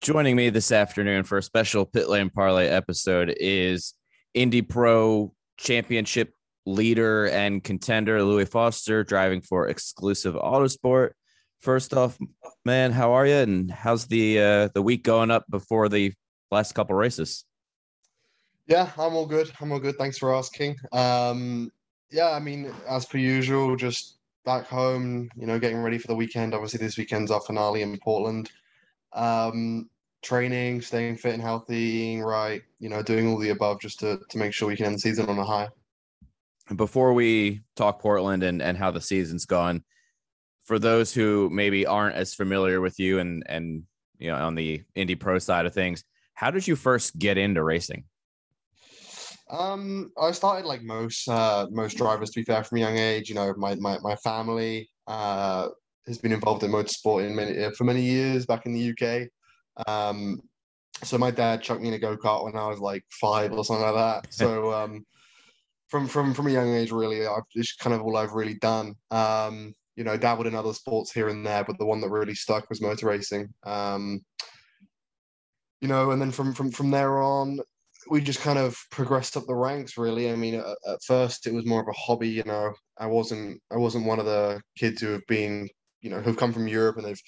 Joining me this afternoon for a special Pit Lane Parlay episode is Indy Pro Championship leader and contender Louis Foster, driving for Exclusive Autosport. First off, man, how are you? And how's the uh, the week going up before the last couple races? Yeah, I'm all good. I'm all good. Thanks for asking. Um, yeah, I mean, as per usual, just back home, you know, getting ready for the weekend. Obviously, this weekend's our finale in Portland. Um, training, staying fit and healthy, eating right, you know, doing all the above just to, to make sure we can end the season on a high. Before we talk Portland and, and how the season's gone, for those who maybe aren't as familiar with you and and you know on the Indy Pro side of things, how did you first get into racing? Um, I started like most uh most drivers to be fair from a young age. You know, my my, my family uh has been involved in motorsport in many for many years back in the UK. Um, so my dad chucked me in a go kart when I was like five or something like that. So um, from from from a young age, really, I've just kind of all I've really done. Um, you know, dabbled in other sports here and there, but the one that really stuck was motor racing. Um, you know, and then from from from there on, we just kind of progressed up the ranks really i mean at, at, first it was more of a hobby you know i wasn't i wasn't one of the kids who have been you know who've come from europe and they've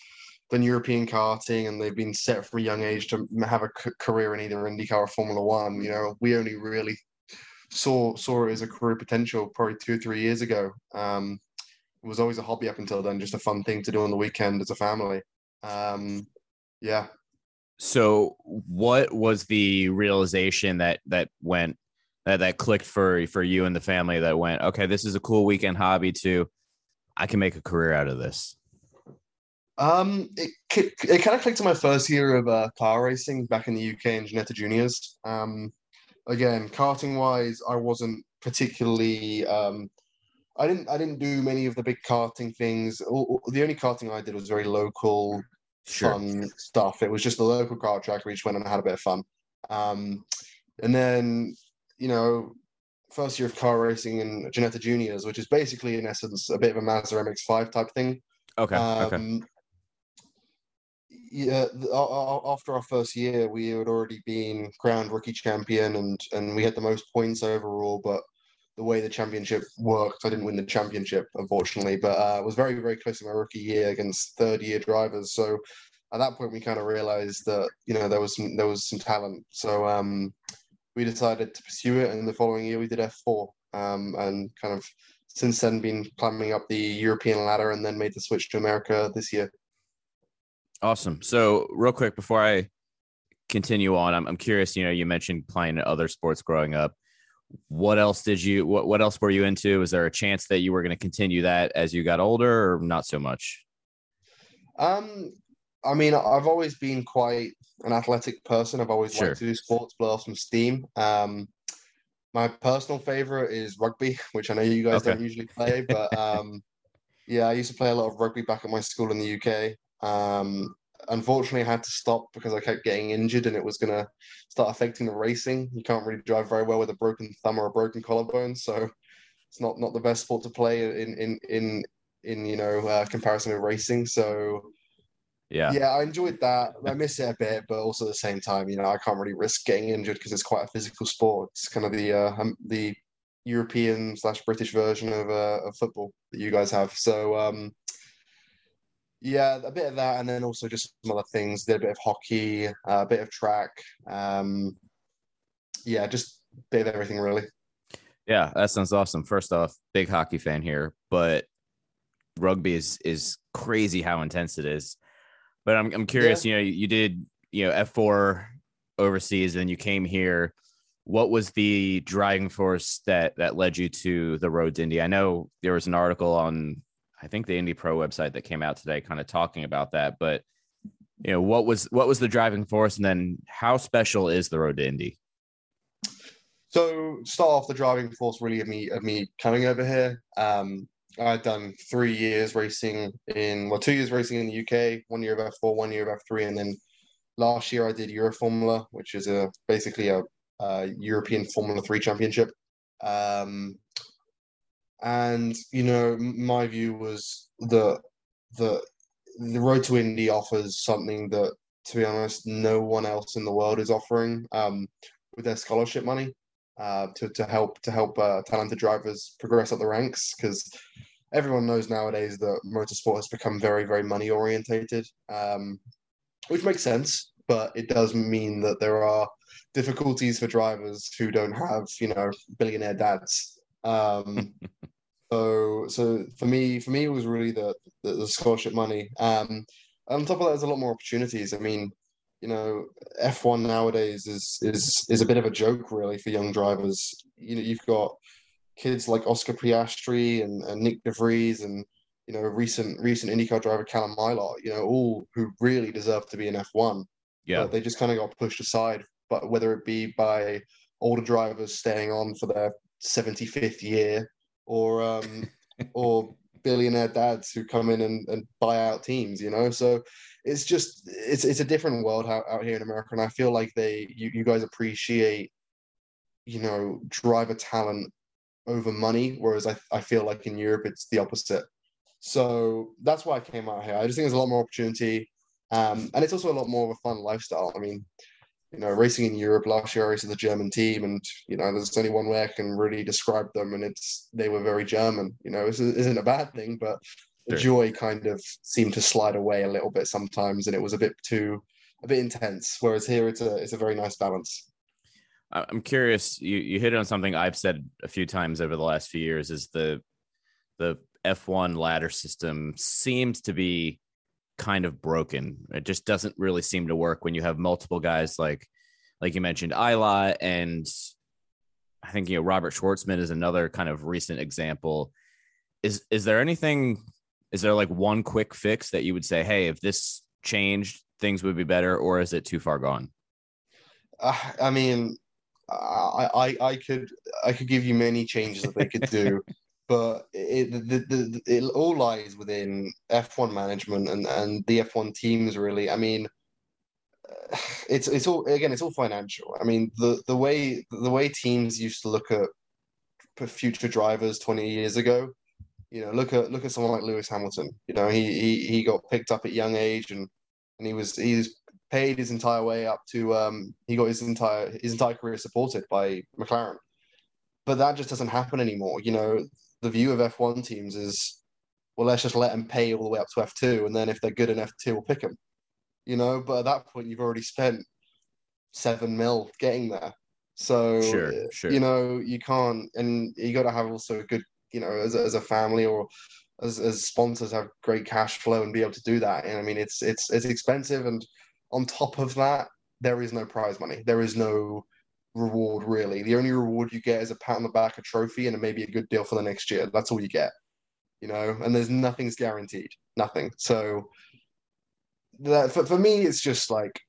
done european karting and they've been set from a young age to have a career in either indycar or formula one you know we only really saw saw it as a career potential probably two or three years ago um it was always a hobby up until then just a fun thing to do on the weekend as a family um yeah So, what was the realization that that went that that clicked for for you and the family that went, okay, this is a cool weekend hobby too. I can make a career out of this? Um, it it kind of clicked in my first year of uh, car racing back in the UK in Ginetta Juniors. Um, again, karting wise, I wasn't particularly. Um, I didn't I didn't do many of the big karting things. The only karting I did was very local, Sure. fun stuff. It was just a local kart track. We just went and had a bit of fun. Um, and then you know, first year of car racing in Ginetta Juniors, which is basically in essence a bit of a Mazda MX-5 type thing. Okay. okay. Yeah, after our first year, we had already been crowned rookie champion, and and we had the most points overall. But the way the championship worked, I didn't win the championship, unfortunately. But uh, I was very very close in my rookie year against third year drivers. So at that point, we kind of realized that you know there was some there was some talent. So um, we decided to pursue it, and the following year we did F four, um, and kind of since then been climbing up the European ladder, and then made the switch to America this year. Awesome. So, real quick before I continue on, I'm, I'm curious. You know, you mentioned playing other sports growing up. What else did you? What What else were you into? Was there a chance that you were going to continue that as you got older, or not so much? Um, I mean, I've always been quite an athletic person. I've always Sure. liked to do sports, blow off some steam. Um, my personal favorite is rugby, which I know you guys Okay. don't usually play, but um, yeah, I used to play a lot of rugby back at my school in the UK. Um, unfortunately, I had to stop because I kept getting injured, and it was gonna start affecting the racing. You can't really drive very well with a broken thumb or a broken collarbone, so it's not not the best sport to play in in in in you know uh, comparison with racing. So Yeah. yeah, I enjoyed that. I miss it a bit, but also at the same time, you know, I can't really risk getting injured because it's quite a physical sport. It's kind of the uh, um, the European slash British version of uh, of football that you guys have. So um, Yeah, a bit of that, and then also just some other things. Did a bit of hockey, uh, a bit of track. Um, yeah, just a bit of everything really. Yeah, that sounds awesome. First off, big hockey fan here, but rugby is is crazy how intense it is. But I'm I'm curious. You know, you did you know F four overseas, and you came here. What was the driving force that that led you to the road to Indy? I know there was an article on I think the Indy Pro website that came out today, kind of talking about that. But you know, what was what was the driving force, and then how special is the road to Indy? So start off the driving force really of me of me coming over here. Um, I'd done three years racing in well, two years racing in the UK, one year of F4, one year of F3, and then last year I did Euroformula, which is a basically a, a European Formula Three championship. Um, and you know, my view was that the the road to Indy offers something that, to be honest, no one else in the world is offering um, with their scholarship money uh, to to help to help uh, talented drivers progress up the ranks because everyone knows nowadays that motorsport has become very very money orientated, um, which makes sense, but it does mean that there are difficulties for drivers who don't have you know billionaire dads. Um, so so for me for me it was really the the, the scholarship money. Um, on top of that, there's a lot more opportunities. I mean, you know, F1 nowadays is is is a bit of a joke really for young drivers. You know, you've got kids like Oscar Piastri and, and Nyck de Vries and you know recent recent IndyCar driver Callum Ilott, you know, all who really deserve to be in F1. Yeah, they just kind of got pushed aside. But whether it be by older drivers staying on for their 75th year or um or billionaire dads who come in and, and buy out teams, you know. So it's just it's it's a different world out, out here in America, and I feel like they you, you guys appreciate you know driver talent over money, whereas I I feel like in Europe it's the opposite. So that's why I came out here. I just think there's a lot more opportunity, um, and it's also a lot more of a fun lifestyle. I mean, you know, racing in Europe last year, I raced with a German team, and you know, there's only one way I can really describe them, and it's they were very German. You know, this isn't a bad thing, but the joy kind of seemed to slide away a little bit sometimes, and it was a bit too a bit intense. Whereas here, it's a it's a very nice balance. I'm curious. You you hit on something I've said a few times over the last few years. Is the the F1 ladder system seems to be kind of broken. It just doesn't really seem to work when you have multiple guys like like you mentioned Ilott and I think you know Robert Shwartzman is another kind of recent example. Is is there anything is there like one quick fix that you would say, hey, if this changed, things would be better, or is it too far gone? Uh, I mean, I, I I could I could give you many changes that they could do, but it the, the, it all lies within F1 management and and the F1 teams really. I mean, it's it's all again it's all financial. I mean the the way the way teams used to look at future drivers 20 years ago you know, look at look at someone like Lewis Hamilton. You know, he he he got picked up at young age, and and he was he was paid his entire way up to um he got his entire his entire career supported by McLaren. But that just doesn't happen anymore. You know, the view of F1 teams is, well, let's just let them pay all the way up to F2, and then if they're good in F2, we'll pick them. You know, but at that point, you've already spent seven mil getting there. So sure, eh, sure. you know, you can't, and you got to have also a good you know, as, as a family or as, as sponsors have great cash flow and be able to do that. And I mean, it's it's it's expensive, and on top of that, there is no prize money. There is no reward really. The only reward you get is a pat on the back, a trophy, and maybe a good deal for the next year. That's all you get, you know. And there's nothing's guaranteed, nothing. So that for, for me, it's just like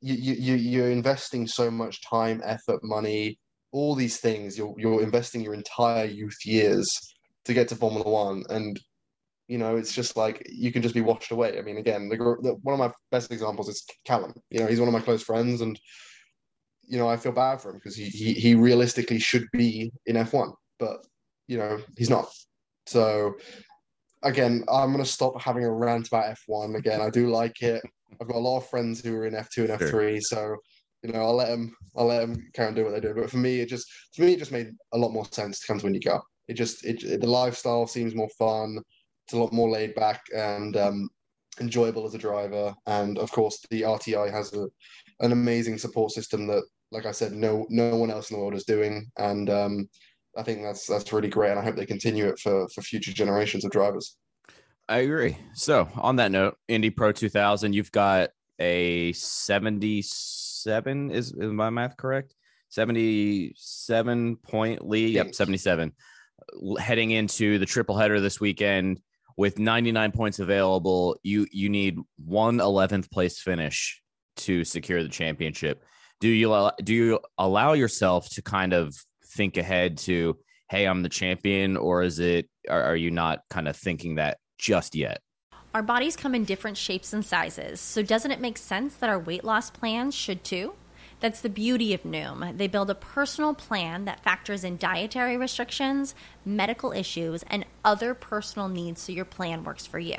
you you you're investing so much time, effort, money all these things. You're you're investing your entire youth years to get to Formula One, and you know it's just like you can just be washed away. I mean, again, the, the, one of my best examples is Callum. You know, he's one of my close friends, and you know I feel bad for him because he, he he realistically should be in F1, but you know he's not. So again, I'm going to stop having a rant about F1. Again, I do like it. I've got a lot of friends who are in F2 and F3, sure. so you know, I'll let them, I'll let them carry on do what they do. But for me, it just, for me, it just made a lot more sense to come to IndyCar. It just, it, it the lifestyle seems more fun. It's a lot more laid back, and um, enjoyable as a driver, and of course the RTI has a, an amazing support system that, like I said, no no one else in the world is doing, and um, I think that's that's really great, and I hope they continue it for for future generations of drivers. I agree. So on that note, Indy Pro 2000, you've got a 77 is, is my math correct? 77 point lead? Yep 77 heading into the triple header this weekend with 99 points available you you need one 11th place finish to secure the championship do you do you allow yourself to kind of think ahead to hey i'm the champion or is it are, are you not kind of thinking that just yet our bodies come in different shapes and sizes, so doesn't it make sense that our weight loss plans should too? That's the beauty of Noom. They build a personal plan that factors in dietary restrictions, medical issues, and other personal needs so your plan works for you.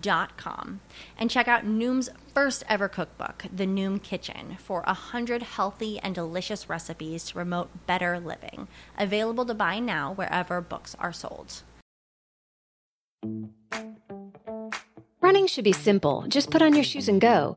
Dot com and check out Noom's first ever cookbook, The Noom Kitchen, for a hundred healthy and delicious recipes to promote better living. Available to buy now wherever books are sold. Running should be simple. Just put on your shoes and go.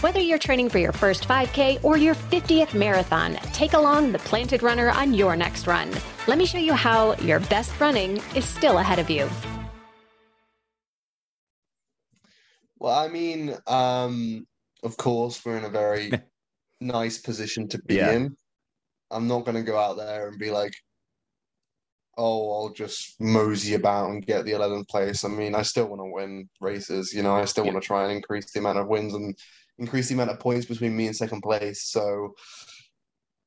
Whether you're training for your first 5K or your 50th marathon, take along the Planted Runner on your next run. Let me show you how your best running is still ahead of you. Well, I mean, um, of course, we're in a very nice position to be Yeah. in. I'm not going to go out there and be like, oh, I'll just mosey about and get the 11th place. I mean, I still want to win races. You know, I still Yeah. want to try and increase the amount of wins and increase the amount of points between me and second place. So,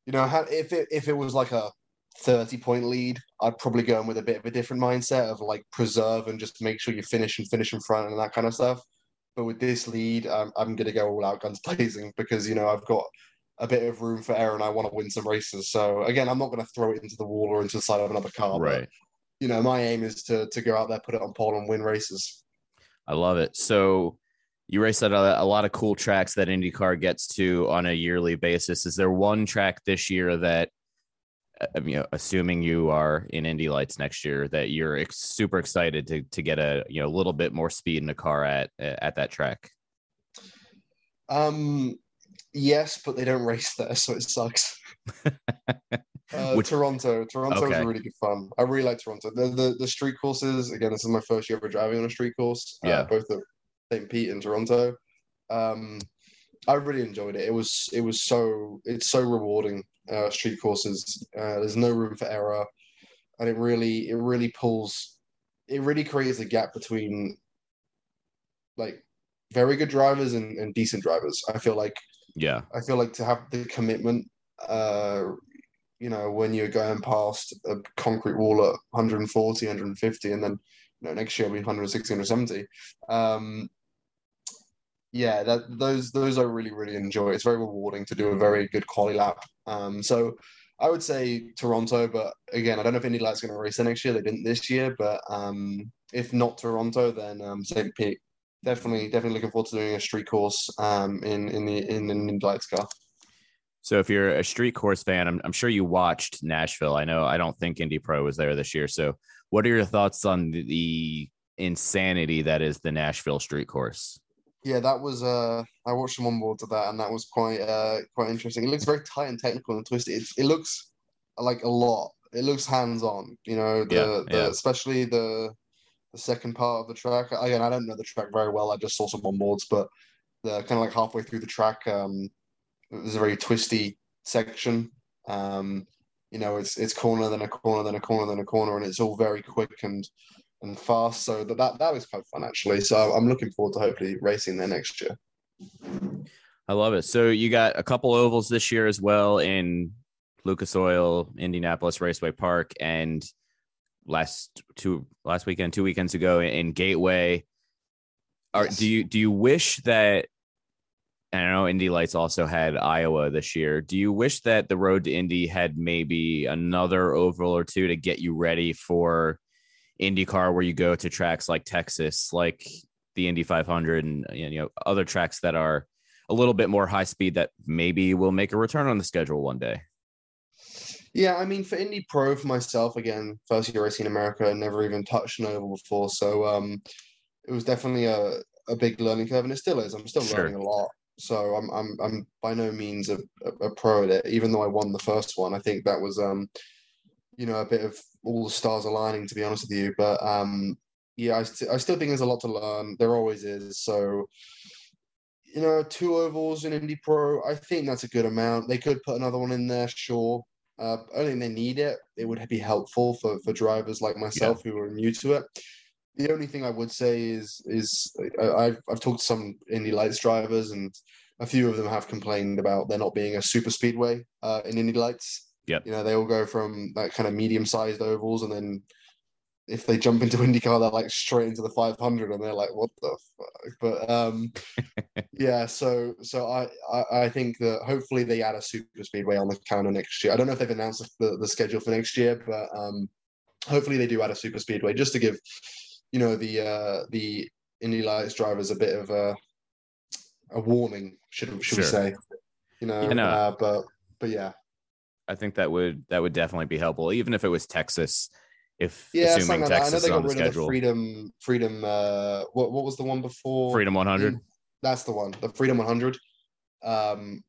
you know, if it if it was like a 30 point lead, I'd probably go in with a bit of a different mindset of like preserve and just make sure you finish and finish in front and that kind of stuff. But with this lead, um, I'm going to go all out guns blazing because, you know, I've got a bit of room for error and I want to win some races. So again, I'm not going to throw it into the wall or into the side of another car. But, you know, my aim is to to go out there, put it on pole and win races. I love it. So you race at a, a lot of cool tracks that IndyCar gets to on a yearly basis. Is there one track this year that, uh, you know, assuming you are in Indy Lights next year, that you're ex- super excited to to get a you know a little bit more speed in the car at at that track? Um, yes, but they don't race there, so it sucks. Uh, Which- Toronto, Toronto Okay. is really good fun. I really like Toronto. The, the the street courses again. This is my first year ever driving on a street course. uh, Yeah. both at St. Pete and Toronto. Um, I really enjoyed it. It was it was so it's so rewarding. Uh, street courses. Uh, there's no room for error, and it really it really pulls. It really creates a gap between like very good drivers and, and decent drivers. I feel like Yeah, I feel like to have the commitment, uh, you know, when you're going past a concrete wall at 140, 150, and then, know, next year will be 160, 170. Um, yeah, that those those I really really enjoy. It's very rewarding to do a very good quality lap. Um, so I would say Toronto, but again, I don't know if Indy Light's going to race there next year. They didn't this year, but um, if not Toronto, then um, St. Pete. definitely, definitely looking forward to doing a street course um, in in the in an Indy Lights car. So if you're a street course fan, I'm, I'm sure you watched Nashville. I know I don't think Indy Pro was there this year. So what are your thoughts on the, the insanity that is the Nashville street course? Yeah, that was uh I watched some onboards of that and that was quite uh quite interesting. It looks very tight and technical and twisted. It, it looks like a lot. It looks hands on, you know, the, Yeah, the yeah. especially the the second part of the track. Again, I don't know the track very well. I just saw some onboards, but the kind of like halfway through the track, um it was a very twisty section. Um, you know, it's it's corner, then a corner, then a corner, then a corner, and it's all very quick and and fast. So that that, that was quite fun actually. So I'm looking forward to hopefully racing there next year. I love it. So you got a couple ovals this year as well in Lucas Oil, Indianapolis Raceway Park, and last two last weekend, two weekends ago in Gateway. Are, Yes. Do you do you wish that? And I know Indy Lights also had Iowa this year. Do you wish that the Road to Indy had maybe another oval or two to get you ready for IndyCar, where you go to tracks like Texas, like the Indy 500, and you know other tracks that are a little bit more high speed that maybe will make a return on the schedule one day. Yeah, I mean, for Indy Pro, for myself, again, first year racing in America, never even touched an oval before. So um, it was definitely a, a big learning curve, and it still is. I'm still Sure. learning a lot. So I'm I'm I'm by no means a, a, a pro at it. Even though I won the first one, I think that was um, you know, a bit of all the stars aligning, to be honest with you. But um, yeah, I, st- I still think there's a lot to learn. There always is. So you know, two ovals in Indy Pro, I think that's a good amount. They could put another one in there, sure. Uh, I don't think they need it. It would be helpful for, for drivers like myself who are new to it. The only thing I would say is is I, I've I've talked to some Indy Lights drivers and a few of them have complained about there not being a super speedway uh, in Indy Lights. Yep. You know, they all go from that kind of medium sized ovals and then if they jump into IndyCar, they're like straight into the 500 and they're like, what the fuck? But um, yeah, so so I, I I think that hopefully they add a super speedway on the calendar next year. I don't know if they've announced the, the schedule for next year, but um, hopefully they do add a super speedway just to give you know the uh, the Indy Lights drivers a bit of a a warning, should should we say? You know, Yeah, no. uh, but but yeah, I think that would that would definitely be helpful, even if it was Texas. If yeah. assuming like that. I know Texas they got on the rid of the schedule, Freedom Freedom. Uh, what what was the one before? Freedom 100. That's the one, the Freedom 100. Um,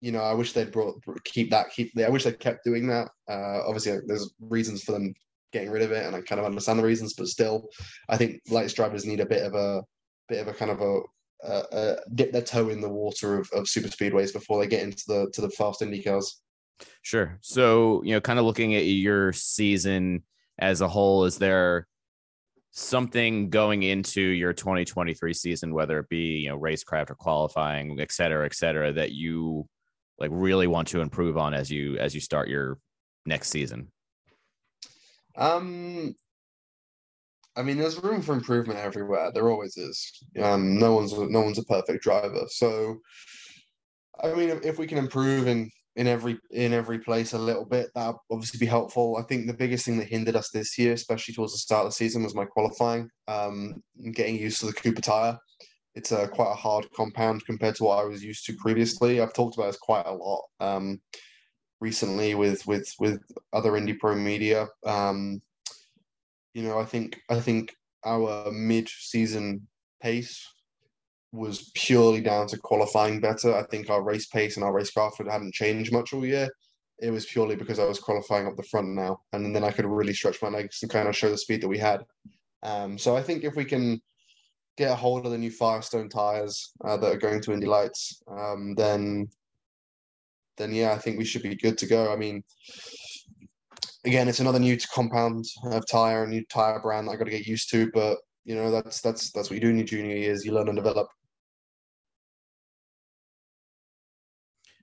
you know, I wish they'd brought keep that keep. I wish they kept doing that. Uh, obviously, there's reasons for them getting rid of it, and I kind of understand the reasons, but still, I think lights drivers need a bit of a bit of a kind of a, a, dip their toe in the water of, of super speedways before they get into the to the fast Indy cars. Sure. So, you know, kind of looking at your season as a whole, is there something going into your 2023 season, whether it be, you know, racecraft or qualifying, et cetera, et cetera, that you like really want to improve on as you as you start your next season? Um, I mean, there's room for improvement everywhere. There always is. Um, no one's no one's a perfect driver. So, I mean, if, if we can improve in in every in every place a little bit, that obviously be helpful. I think the biggest thing that hindered us this year, especially towards the start of the season, was my qualifying. Um, getting used to the Cooper tire. It's a quite a hard compound compared to what I was used to previously. I've talked about this quite a lot. Um, recently with with with other Indy Pro media. Um, you know, I think I think our mid-season pace was purely down to qualifying better. I think our race pace and our race racecraft hadn't changed much all year. It was purely because I was qualifying up the front now, and then I could really stretch my legs and kind of show the speed that we had. Um, so I think if we can get a hold of the new Firestone tires uh, that are going to Indy Lights, um, then then yeah, I think we should be good to go. I mean, again, it's another new compound of tire, a new tire brand that I got to get used to. But you know, that's that's that's what you do in your junior years. You learn and develop.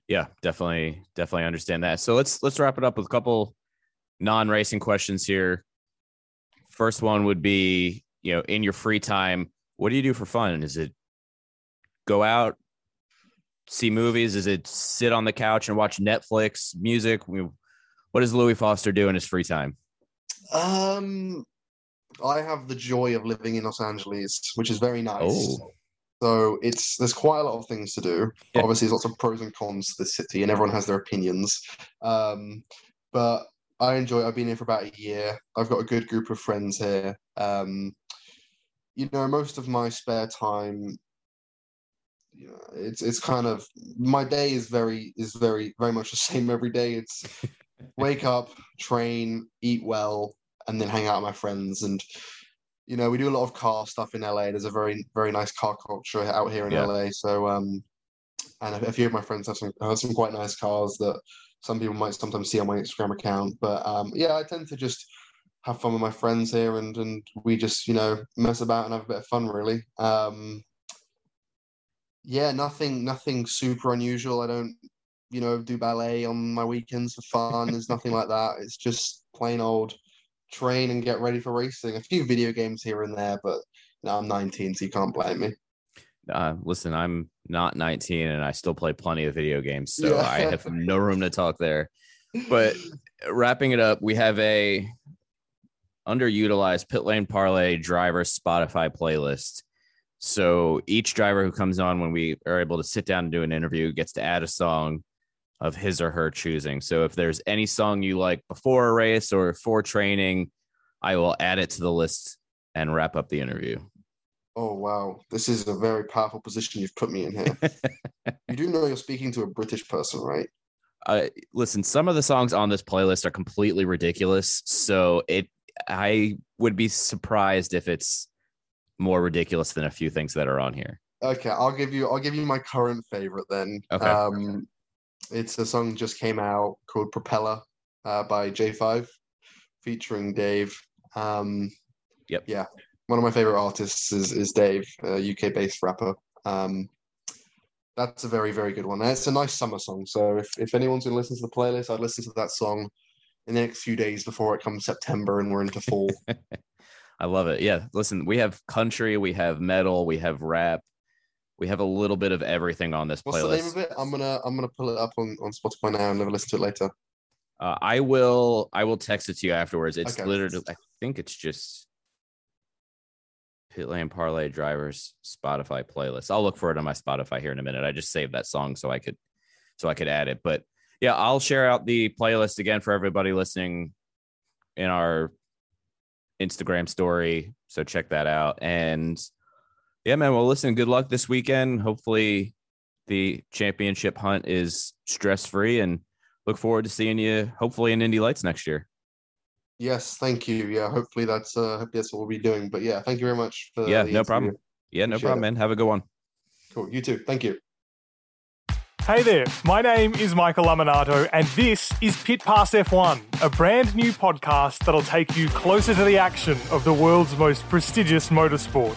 Yeah, definitely, definitely understand that. So let's let's wrap it up with a couple non-racing questions here. First one would be, you know, in your free time, what do you do for fun? Is it go out, see movies? Is it sit on the couch and watch Netflix, music? We- What does Louis Foster do in his free time? Um, I have the joy of living in Los Angeles, which is very nice. Oh. So it's there's quite a lot of things to do. Yeah. Obviously, there's lots of pros and cons to the city, and everyone has their opinions. Um, but I enjoy. I've been here for about a year. I've got a good group of friends here. Um, you know, most of my spare time, you know, it's it's kind of my day is very is very very much the same every day. It's wake up, train, eat well, and then hang out with my friends. And you know, we do a lot of car stuff in LA. There's a very very nice car culture out here in Yeah. LA. So um, and a, a few of my friends have some have some quite nice cars that some people might sometimes see on my Instagram account. But um, yeah, I tend to just have fun with my friends here, and and we just you know mess about and have a bit of fun, really. Um, yeah, nothing nothing super unusual. I don't you know do ballet on my weekends for fun. There's nothing like that. It's just plain old train and get ready for racing. A few video games here and there, but you know, I'm 19, so you can't blame me. Uh, listen, I'm not 19 and I still play plenty of video games, so Yeah. I have no room to talk there. But wrapping it up, we have a underutilized pit lane parlay driver Spotify playlist. So each driver who comes on when we are able to sit down and do an interview gets to add a song of his or her choosing. So if there's any song you like before a race or for training, I will add it to the list and wrap up the interview. Oh wow, this is a very powerful position you've put me in here. you do know you're speaking to a British person, right? uh, listen, some of the songs on this playlist are completely ridiculous. So it, I would be surprised if it's more ridiculous than a few things that are on here. Okay, I'll give you I'll give you my current favorite then. Okay. Um it's a song just came out called Propeller uh, by J5 featuring Dave. Um Yep. Yeah. One of my favorite artists is is Dave, a UK based rapper. Um that's a very, very good one. And it's a nice summer song. So if, if anyone's gonna listen to the playlist, I'd listen to that song in the next few days before it comes September and we're into fall. I love it. Yeah. Listen, we have country, we have metal, we have rap, we have a little bit of everything on this playlist. What's the name of it? I'm gonna I'm gonna pull it up on, on Spotify now and never listen to it later. Uh, I will, I will text it to you afterwards. It's Okay. literally, I think it's just Pit Lane Parlay Drivers Spotify playlist. I'll look for it on my Spotify here in a minute. I just saved that song so I could, so I could add it. But yeah, I'll share out the playlist again for everybody listening in our Instagram story. So check that out. And yeah, man. Well, listen. Good luck this weekend. Hopefully, the championship hunt is stress free, and look forward to seeing you. Hopefully, in Indy Lights next year. Yes, thank you. Yeah, hopefully that's uh hopefully that's what we'll be doing. But yeah, thank you very much for Yeah, no problem. Yeah, no Appreciate problem, it. man. Have a good one. Cool. You too. Thank you. Hey there, my name is Michael Laminato, and this is Pit Pass F1, a brand new podcast that'll take you closer to the action of the world's most prestigious motorsport.